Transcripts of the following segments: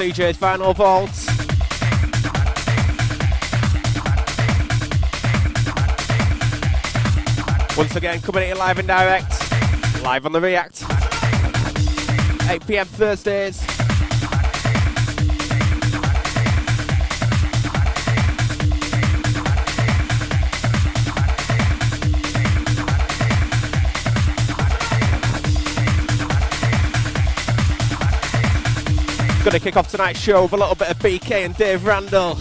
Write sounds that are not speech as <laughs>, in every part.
CJ's Vinyl Vaults. Once again, coming at you live and direct, live on the React. 8 pm Thursdays. Gonna kick off tonight's show with a little bit of BK and Dave Randall.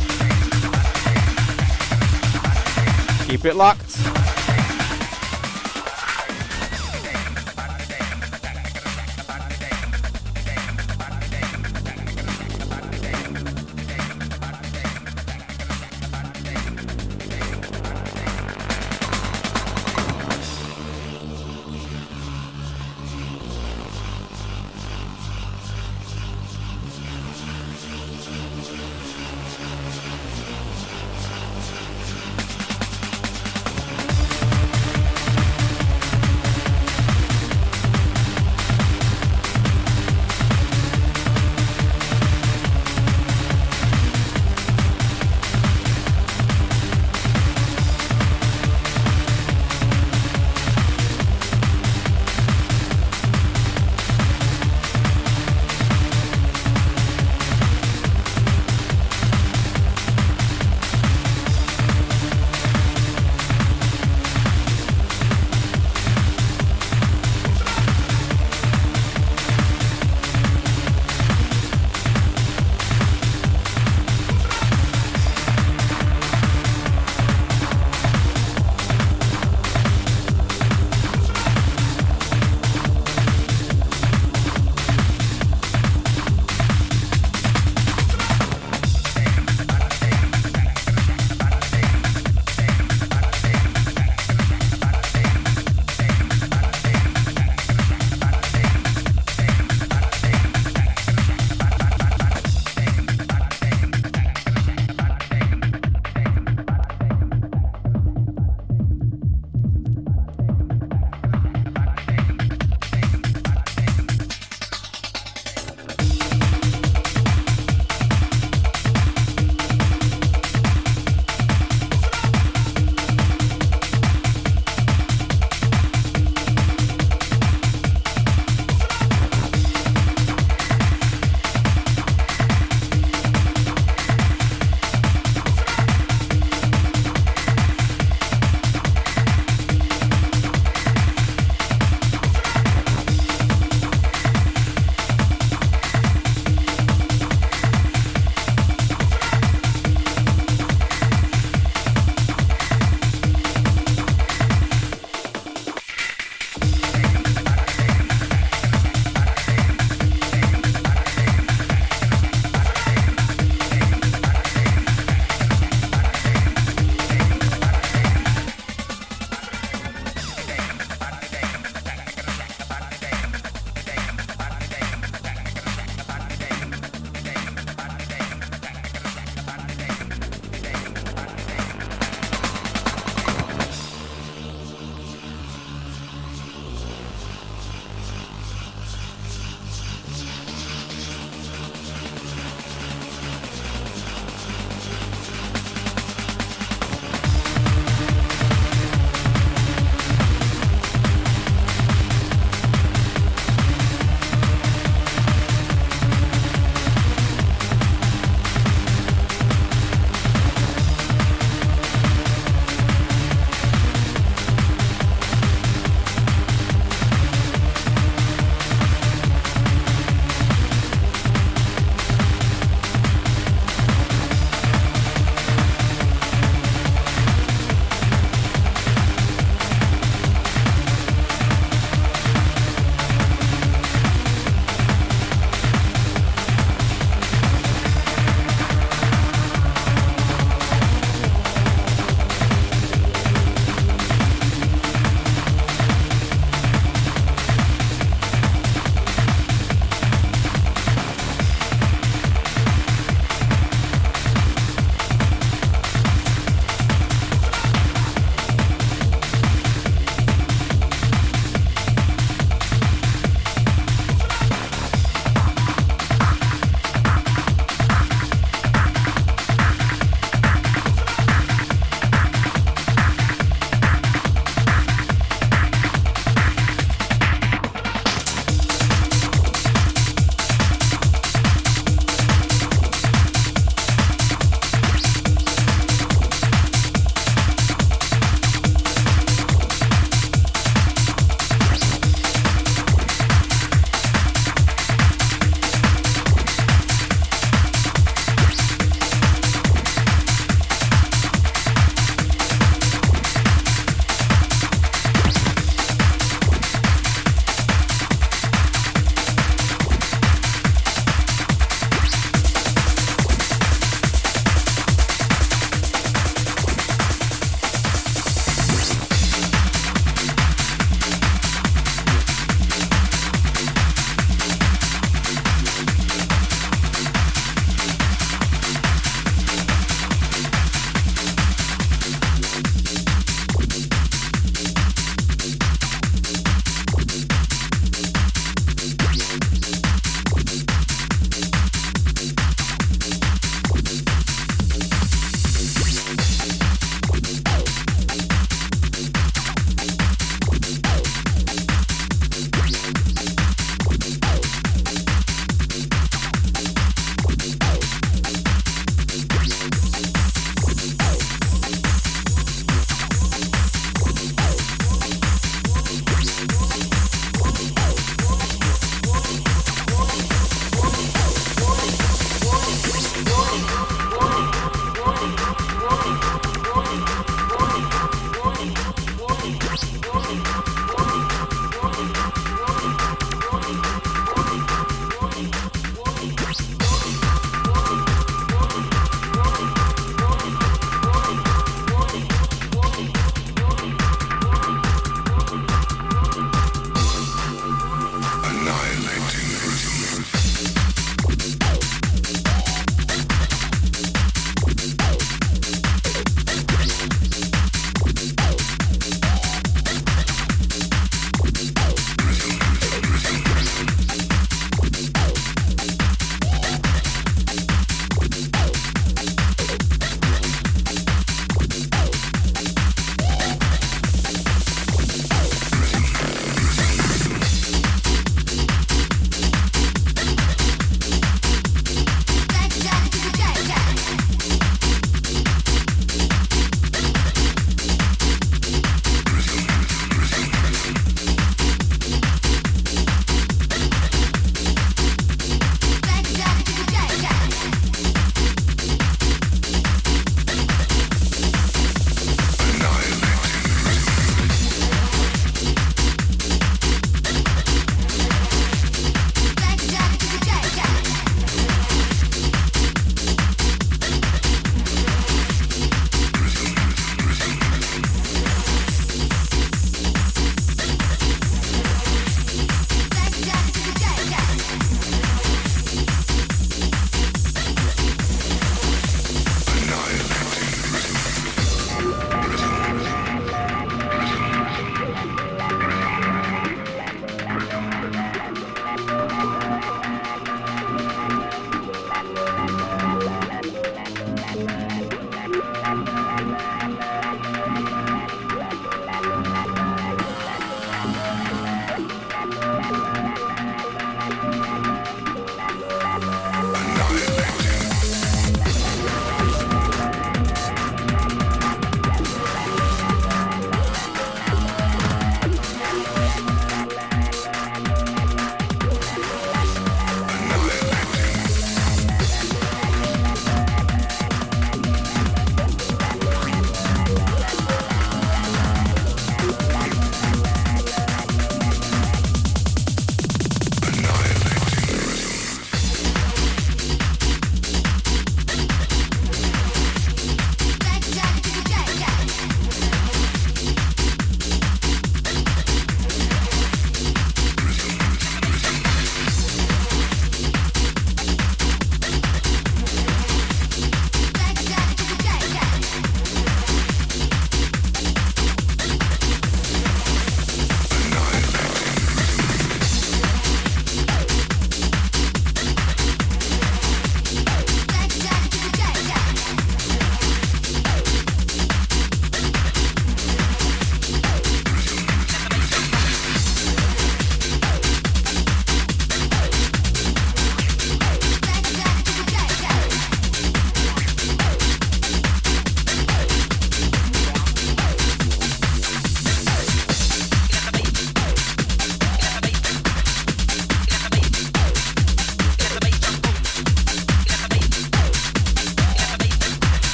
Keep it locked.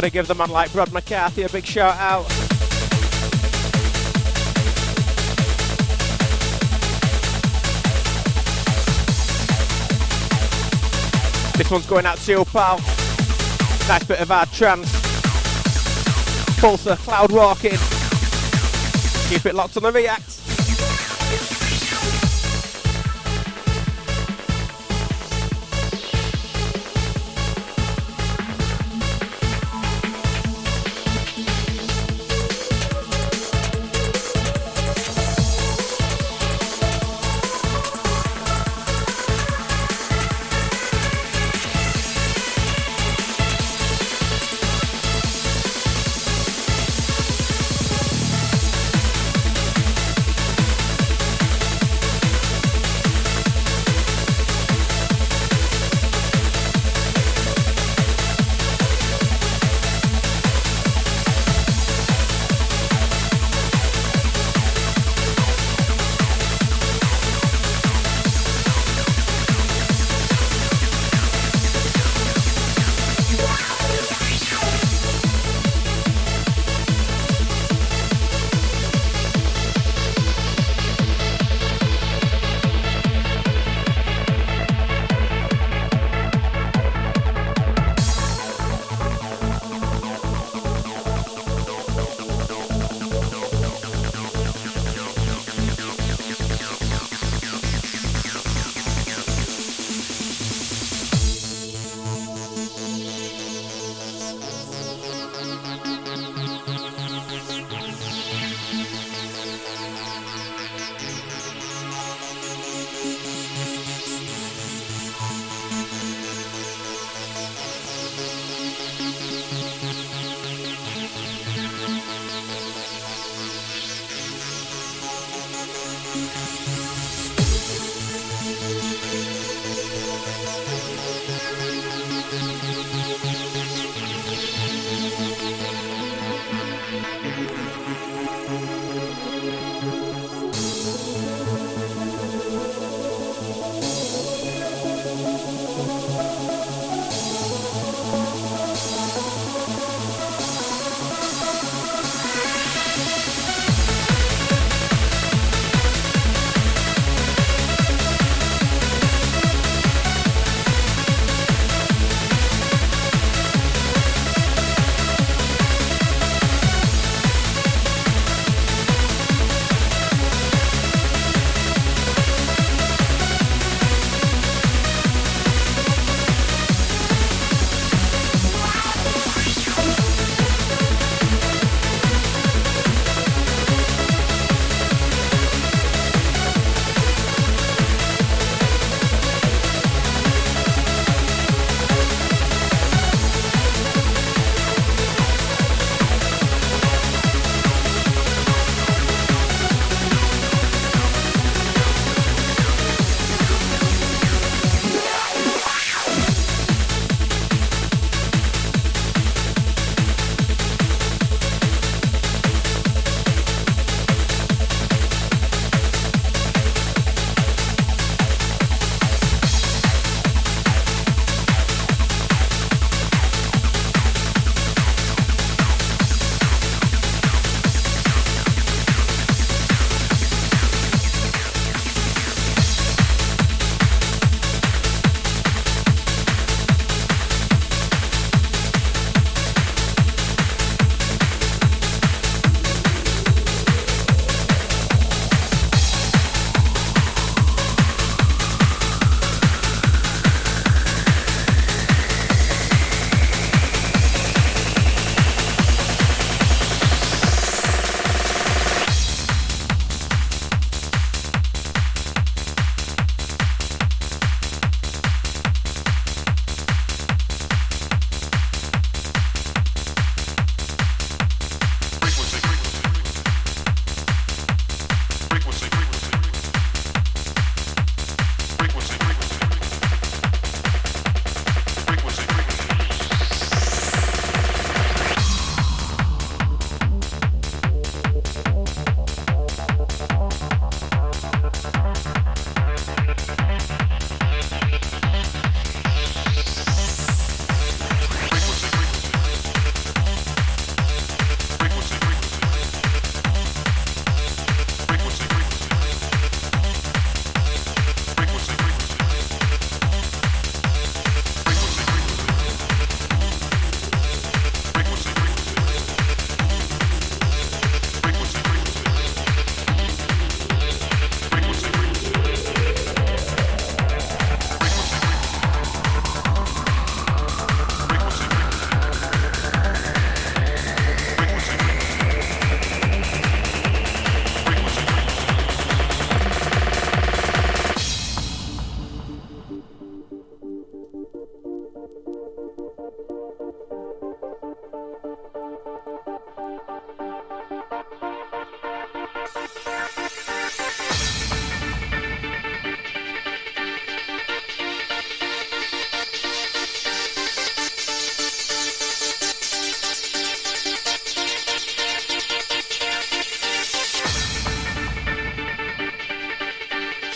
Gotta give the man like Brad McCarthy a big shout out. This one's going out to you, pal. Nice bit of hard trance. Pulsar, cloud walking. Keep it locked on the react.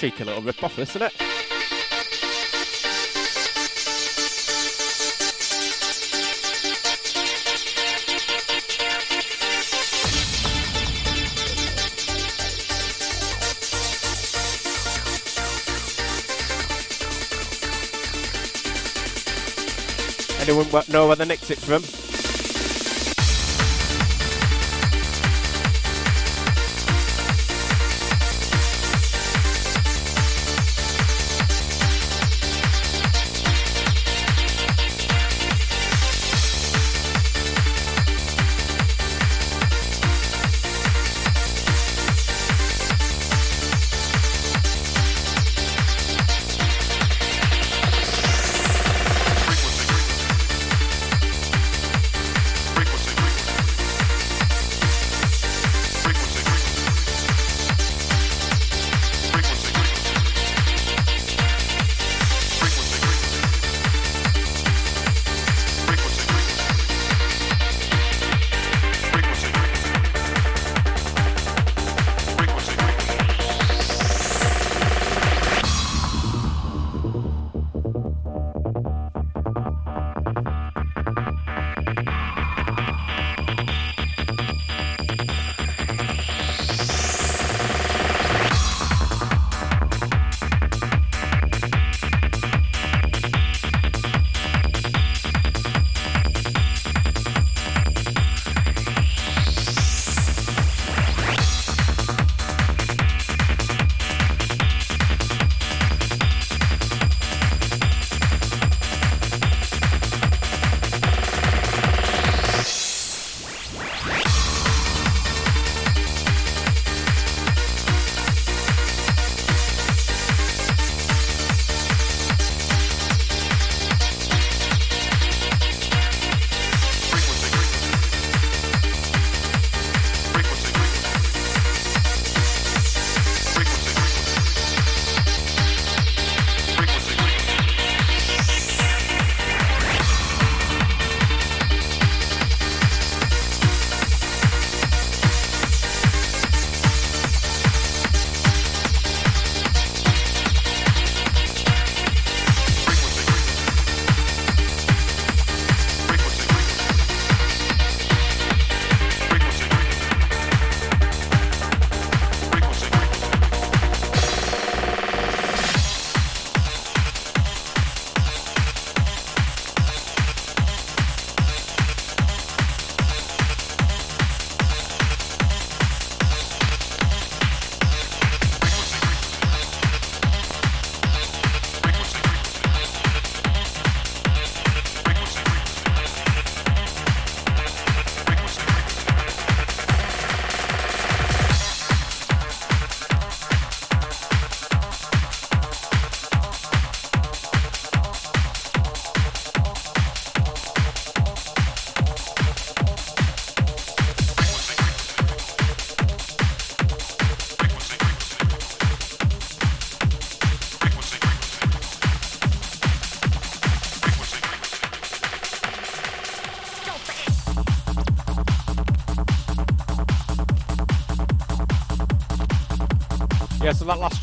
Cheeky little rip off, isn't it? Anyone know where the next it's from?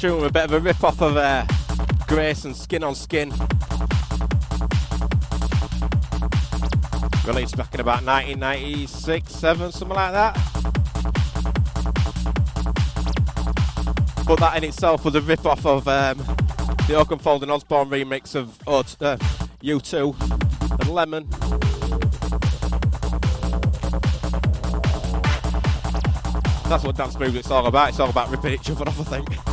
Tune was a bit of a rip off of uh, Grace and Skin on Skin. Released back in about 1996, 7, something like that. But that in itself was a rip off of um, the Oakenfold and Osborne remix of uh, U2 and Lemon. That's what dance music's all about. It's all about ripping each other off, I think.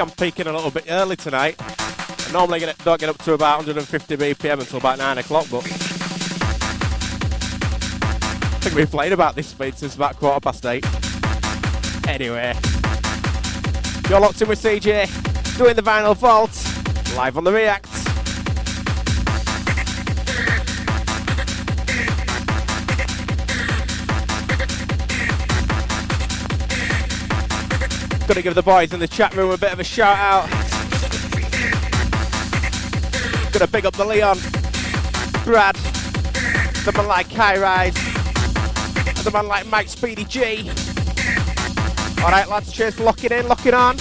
I'm peaking a little bit early tonight. I normally get, don't get up to about 150 BPM until about 9 o'clock, but I think we've played about this speed since about quarter past 8. Anyway, you're locked in with CJ, doing the vinyl vault, live on the React. Got to give the boys in the chat room a bit of a shout out. Got to big up the Leon, Brad, the man like Kai and the man like Mike Speedy G. Alright lads, cheers, lock it in, lock it on.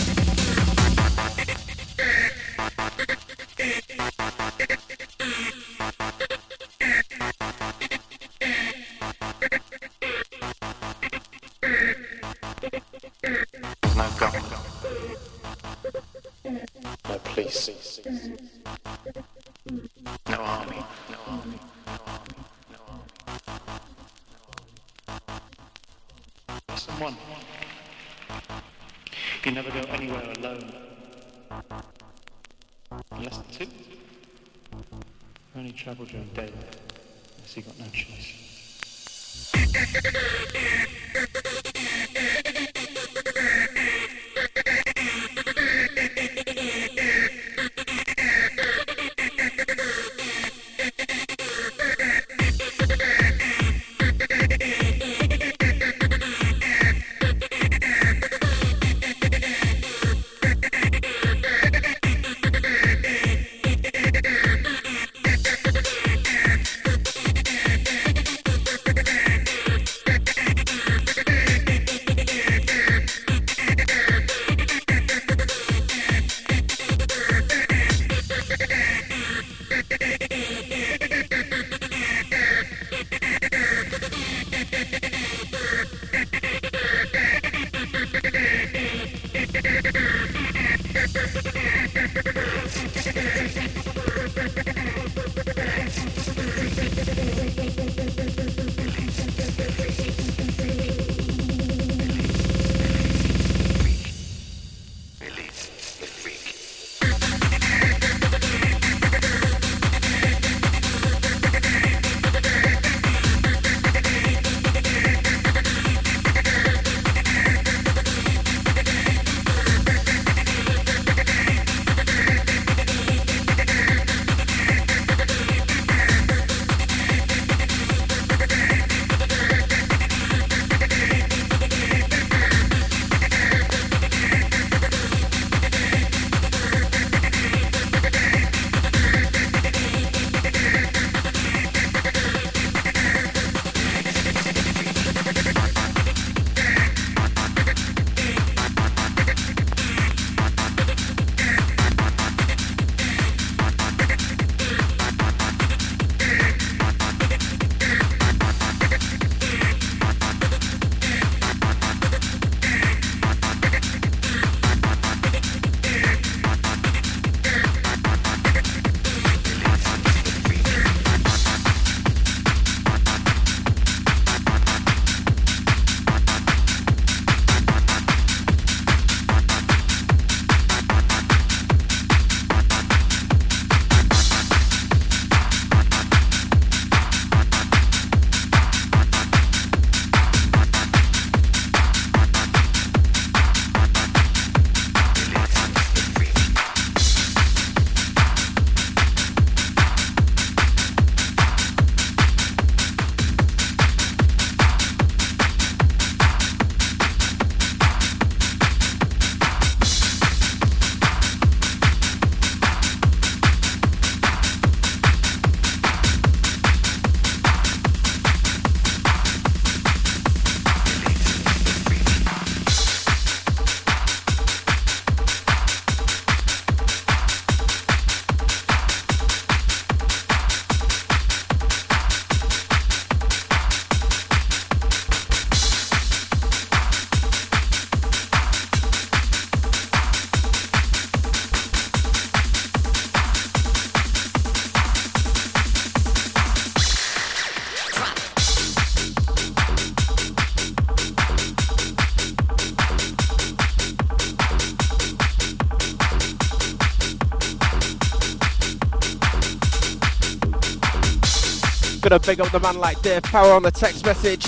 Gonna big up the man like Dave Power on the text message.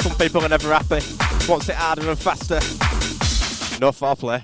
Some people are never happy. Wants it harder and faster. No foreplay.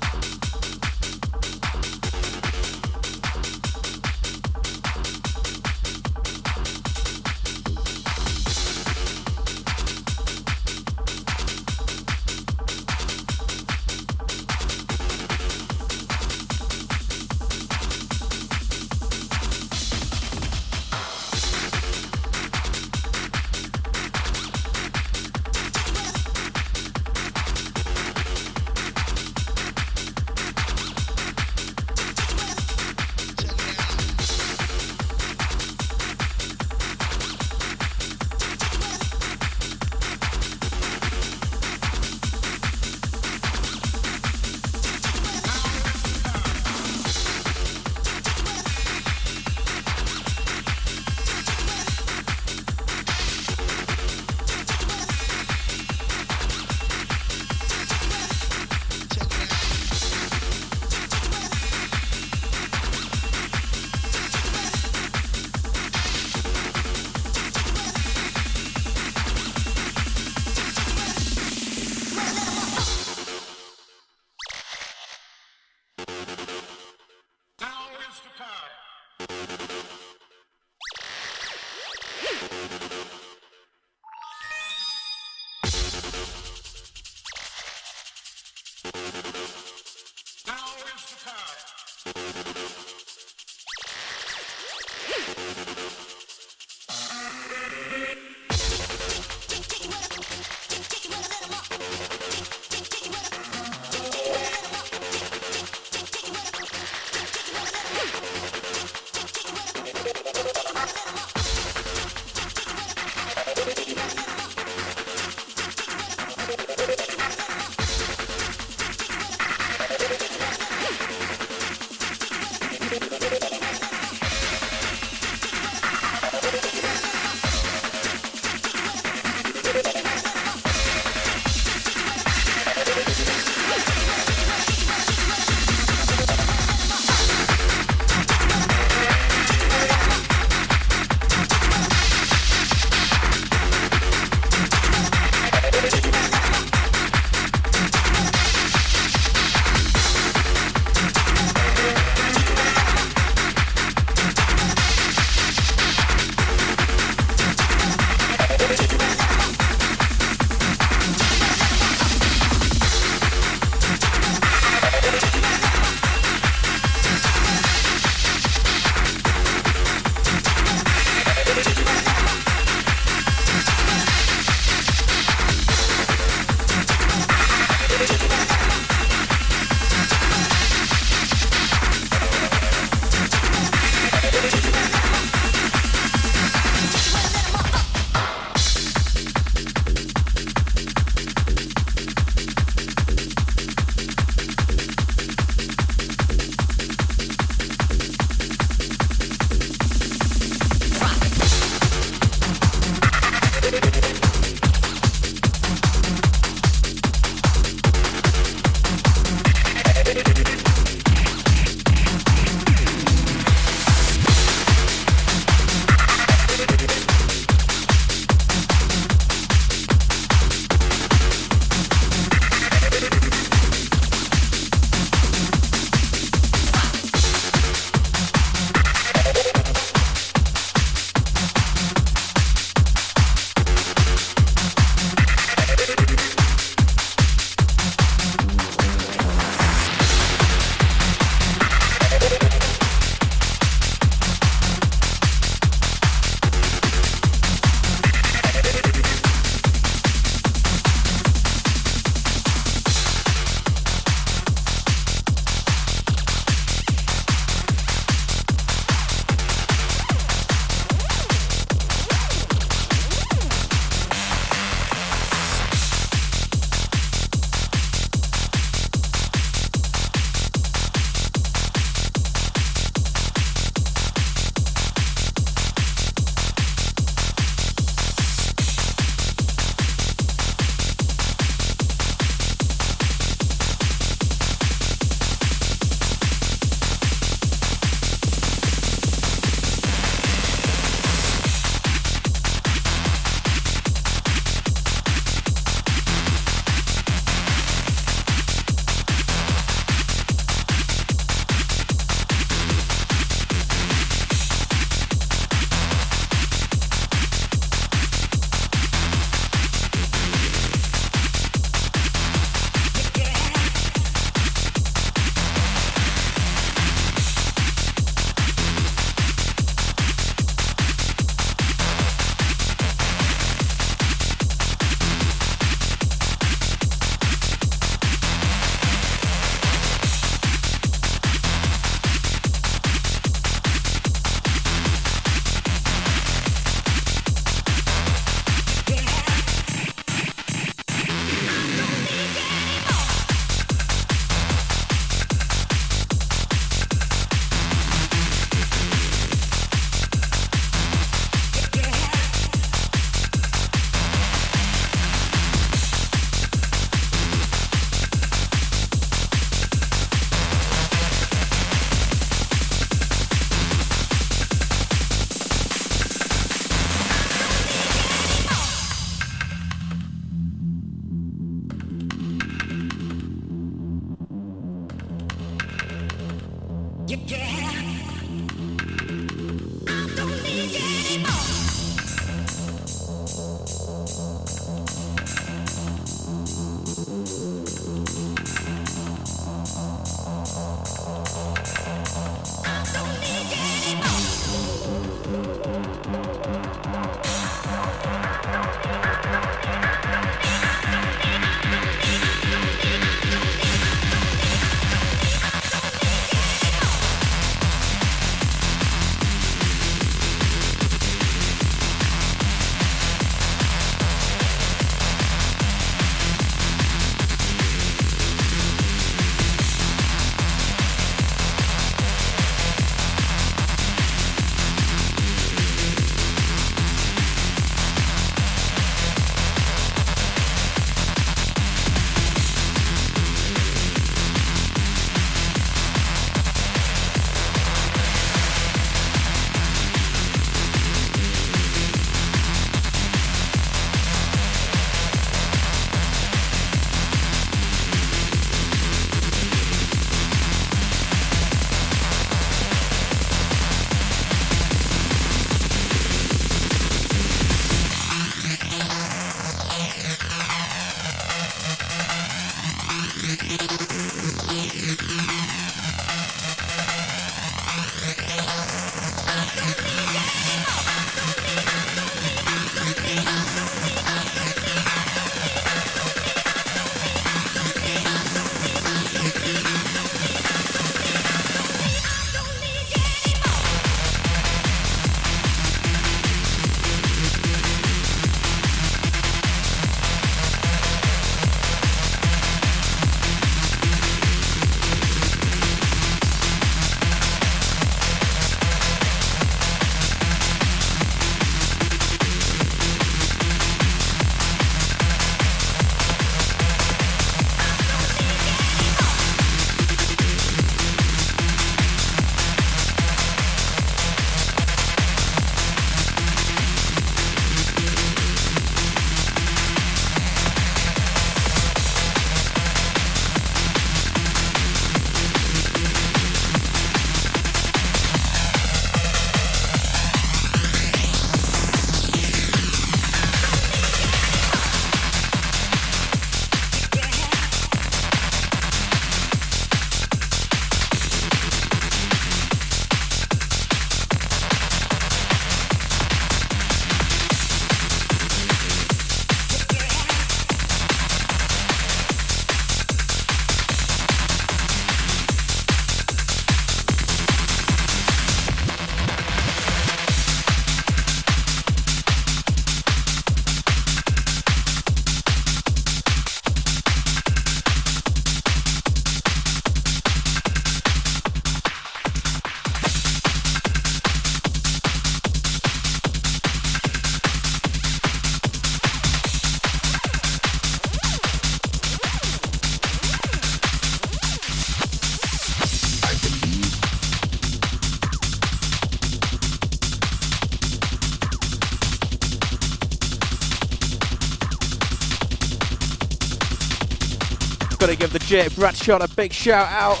Give the J Bradshaw a big shout out.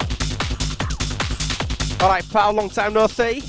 Alright, pal, long time no see.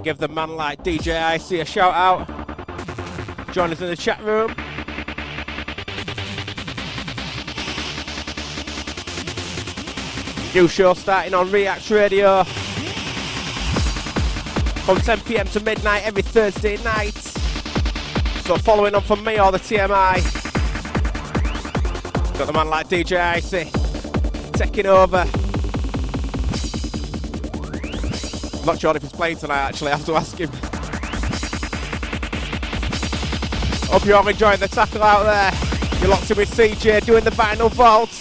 Gonna give the man like DJ IC a shout out. Join us in the chat room. New show starting on React Radio from 10 pm to midnight every Thursday night. So following on from me or the TMI. Got the man like DJ Icy taking over. not sure playing tonight actually, I have to ask him. Hope you're enjoying the tackle out there. You're locked in with CJ doing the final vault.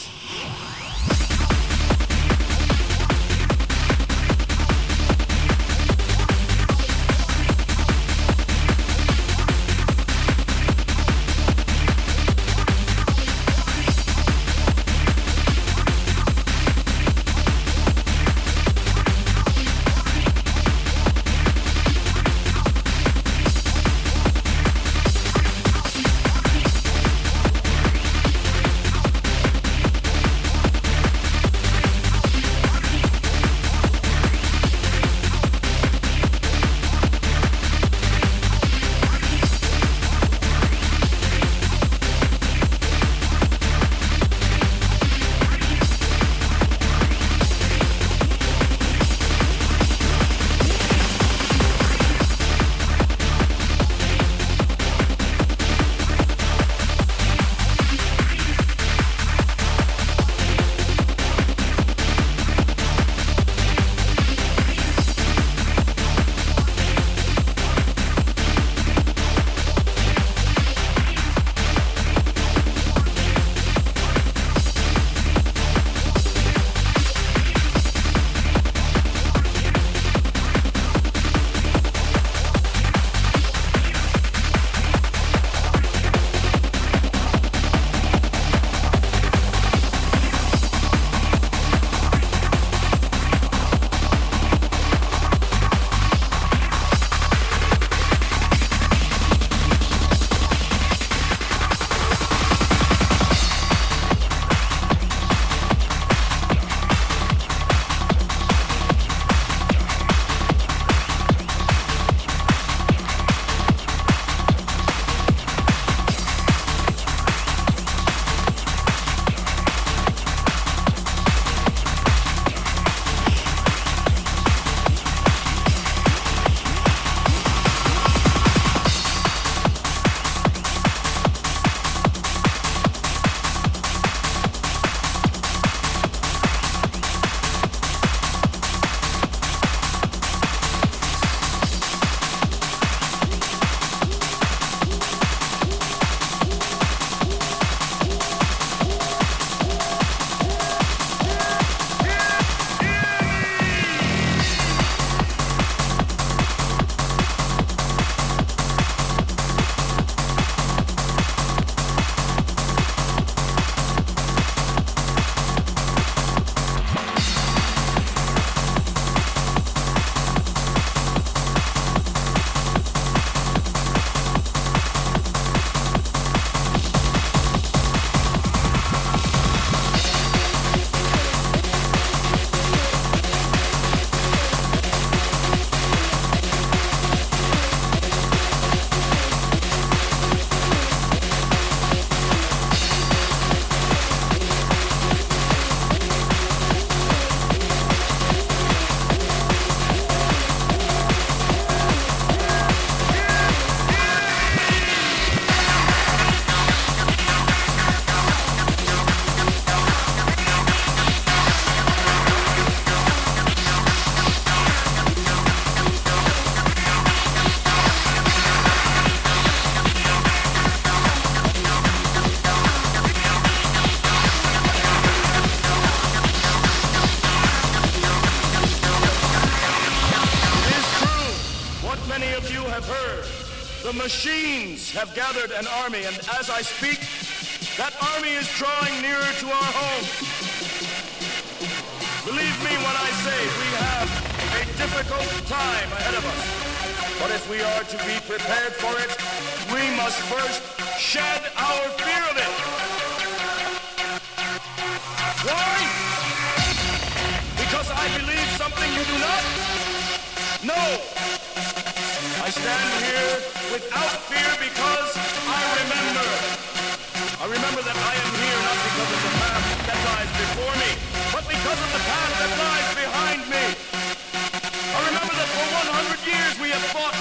Have gathered an army, and as I speak, that army is drawing nearer to our home. Believe me when I say we have a difficult time ahead of us. But if we are to be prepared for it, we must first shed our fear of it. Why? Because I believe something you do not? No. I stand here without fear because I remember. I remember that I am here not because of the path that lies before me, but because of the path that lies behind me. I remember that for 100 years we have fought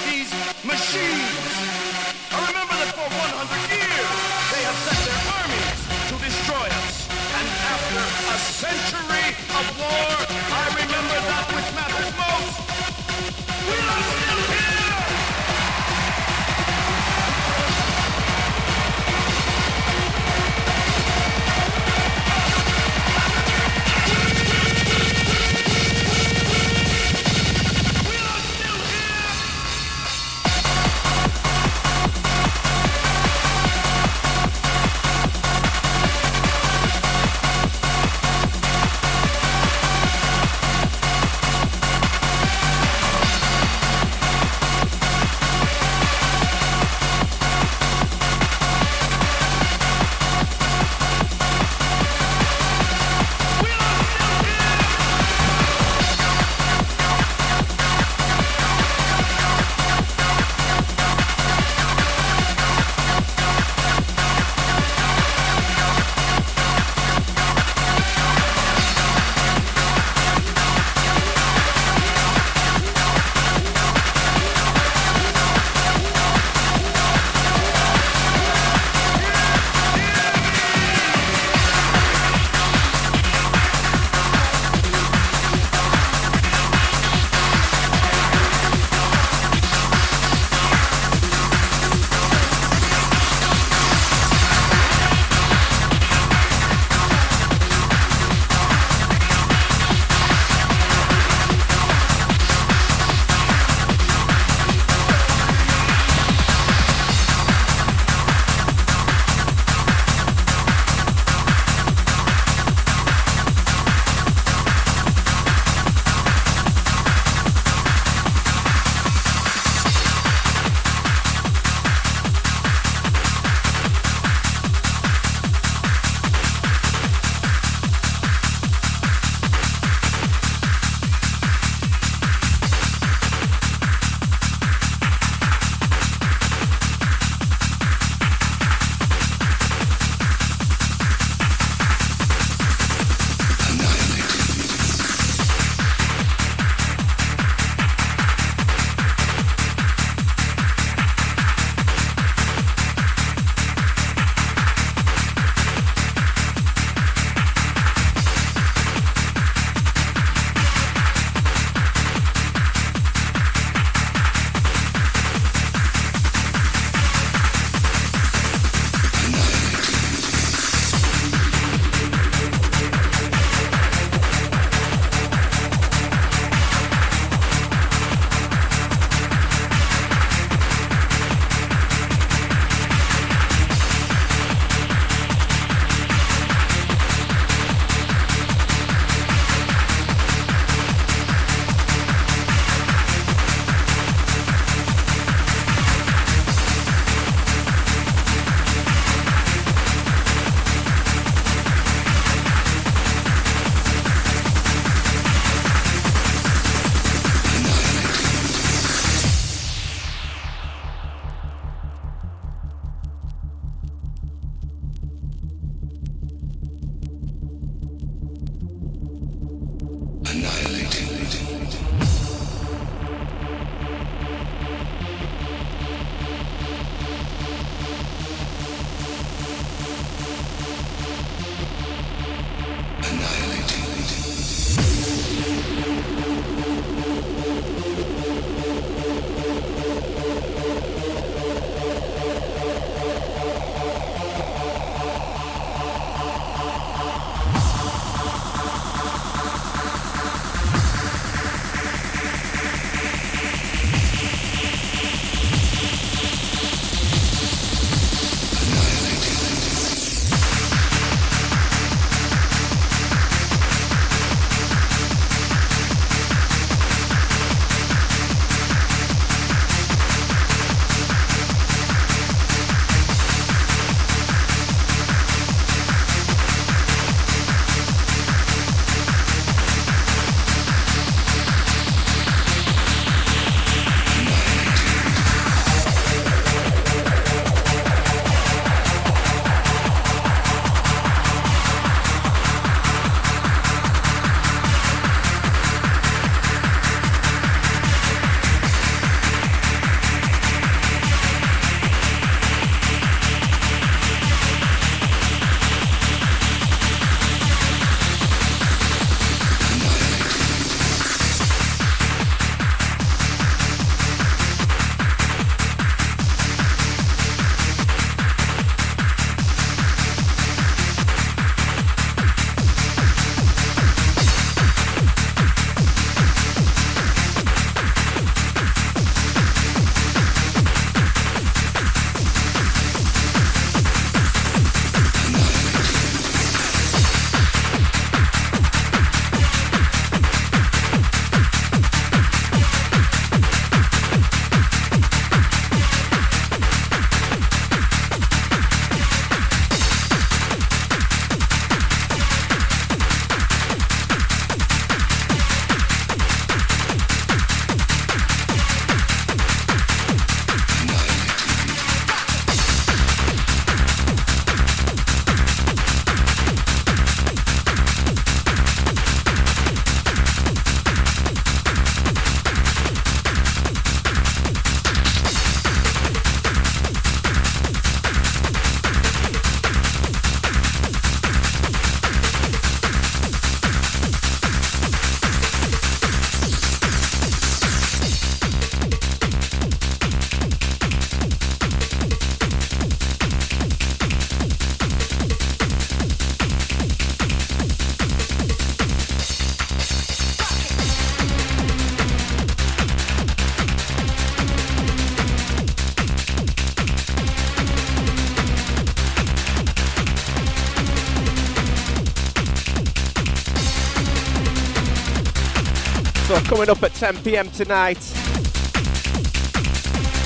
Coming up at 10 pm tonight.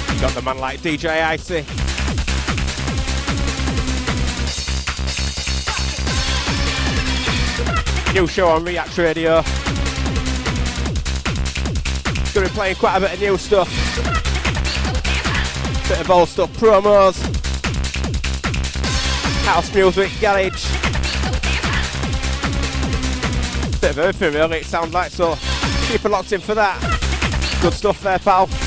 You got the man like DJ Icy. New show on React Radio. Gonna be playing quite a bit of new stuff. Bit of old stuff, promos, house music, garage. Bit of everything really, it sounds like, so keep it locked in for that. Good stuff there, pal.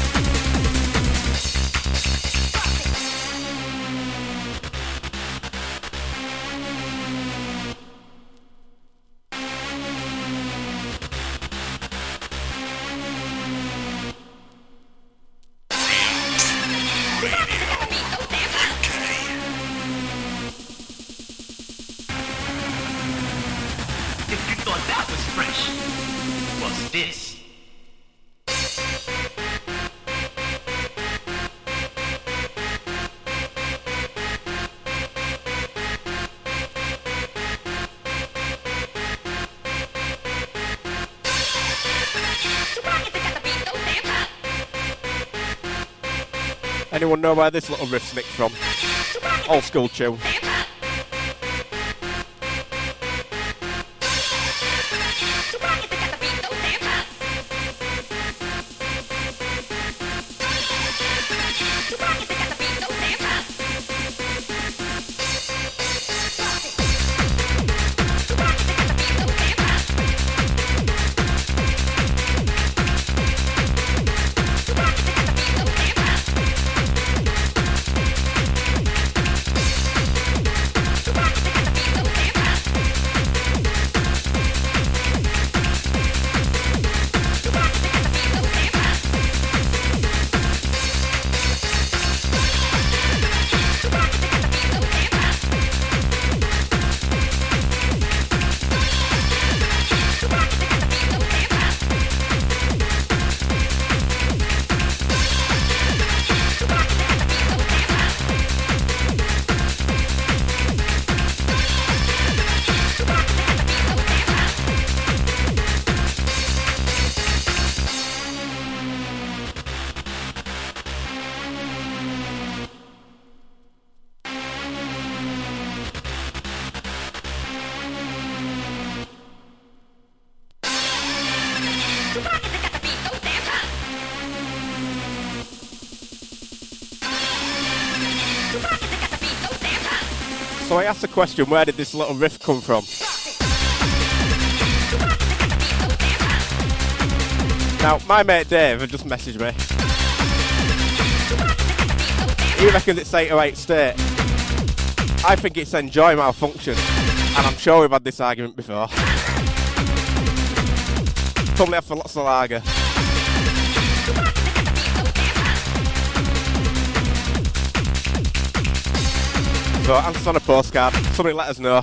Know where this little riff's nicked from? Old school tune. Asked the question, where did this little riff come from? Now, my mate Dave had just messaged me. He reckons it's 808 State. I think it's enjoy malfunction. And I'm sure we've had this argument before. Probably for lots of lager. So answer on a postcard. Somebody let us know.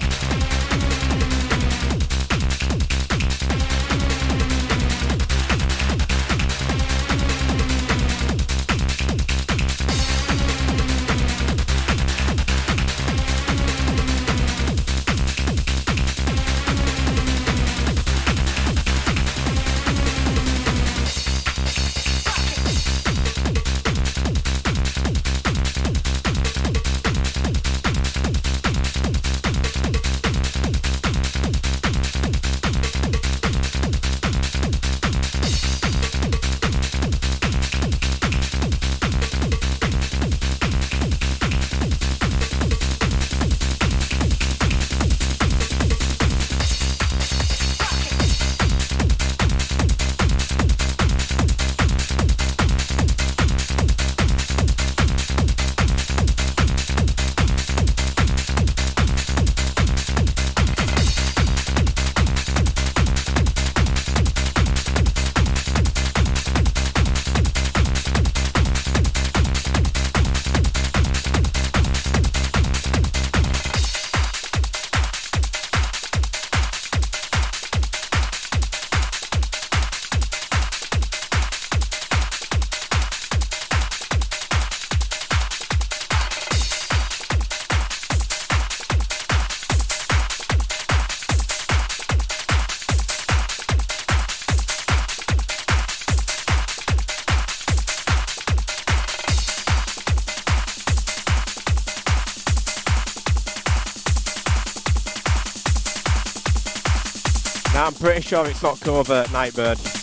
Pretty sure it's not Convert Nightbird.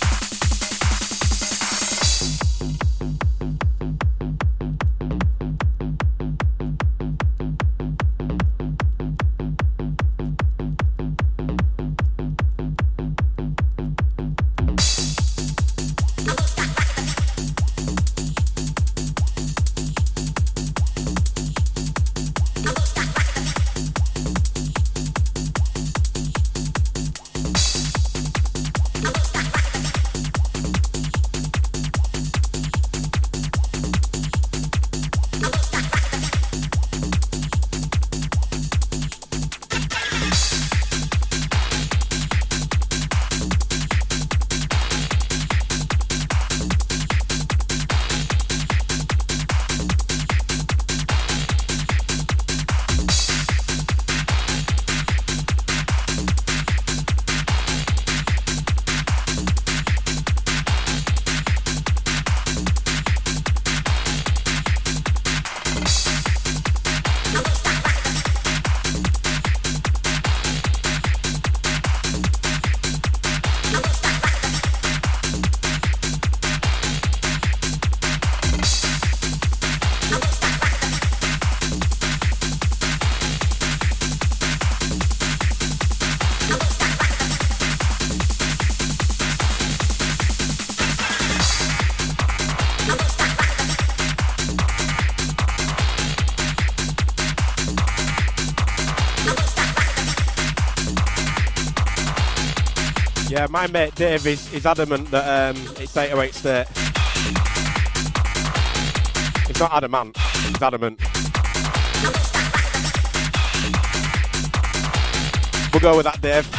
My mate Dave is, is adamant that um, it's 808 State. It's not adamant, it's adamant. We'll go with that, Dave.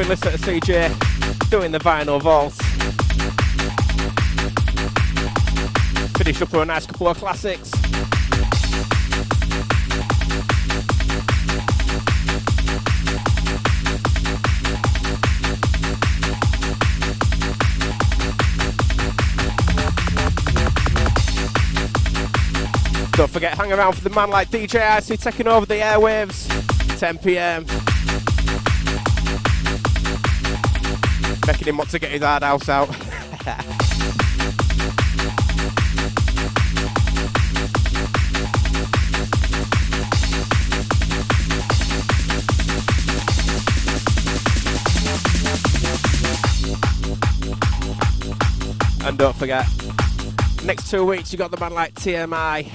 been listening to CJ doing the vinyl vault. Finish up with a nice couple of classics. Don't forget, hang around for the man like DJ Icy taking over the airwaves, 10 pm. Him want to get his hard house out. <laughs> and don't forget, next two weeks you got the man like TMI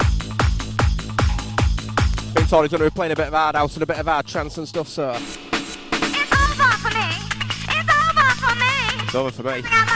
Been told he's going to be playing a bit of hard house and a bit of hard trance and stuff, so. Salve, Fabrício.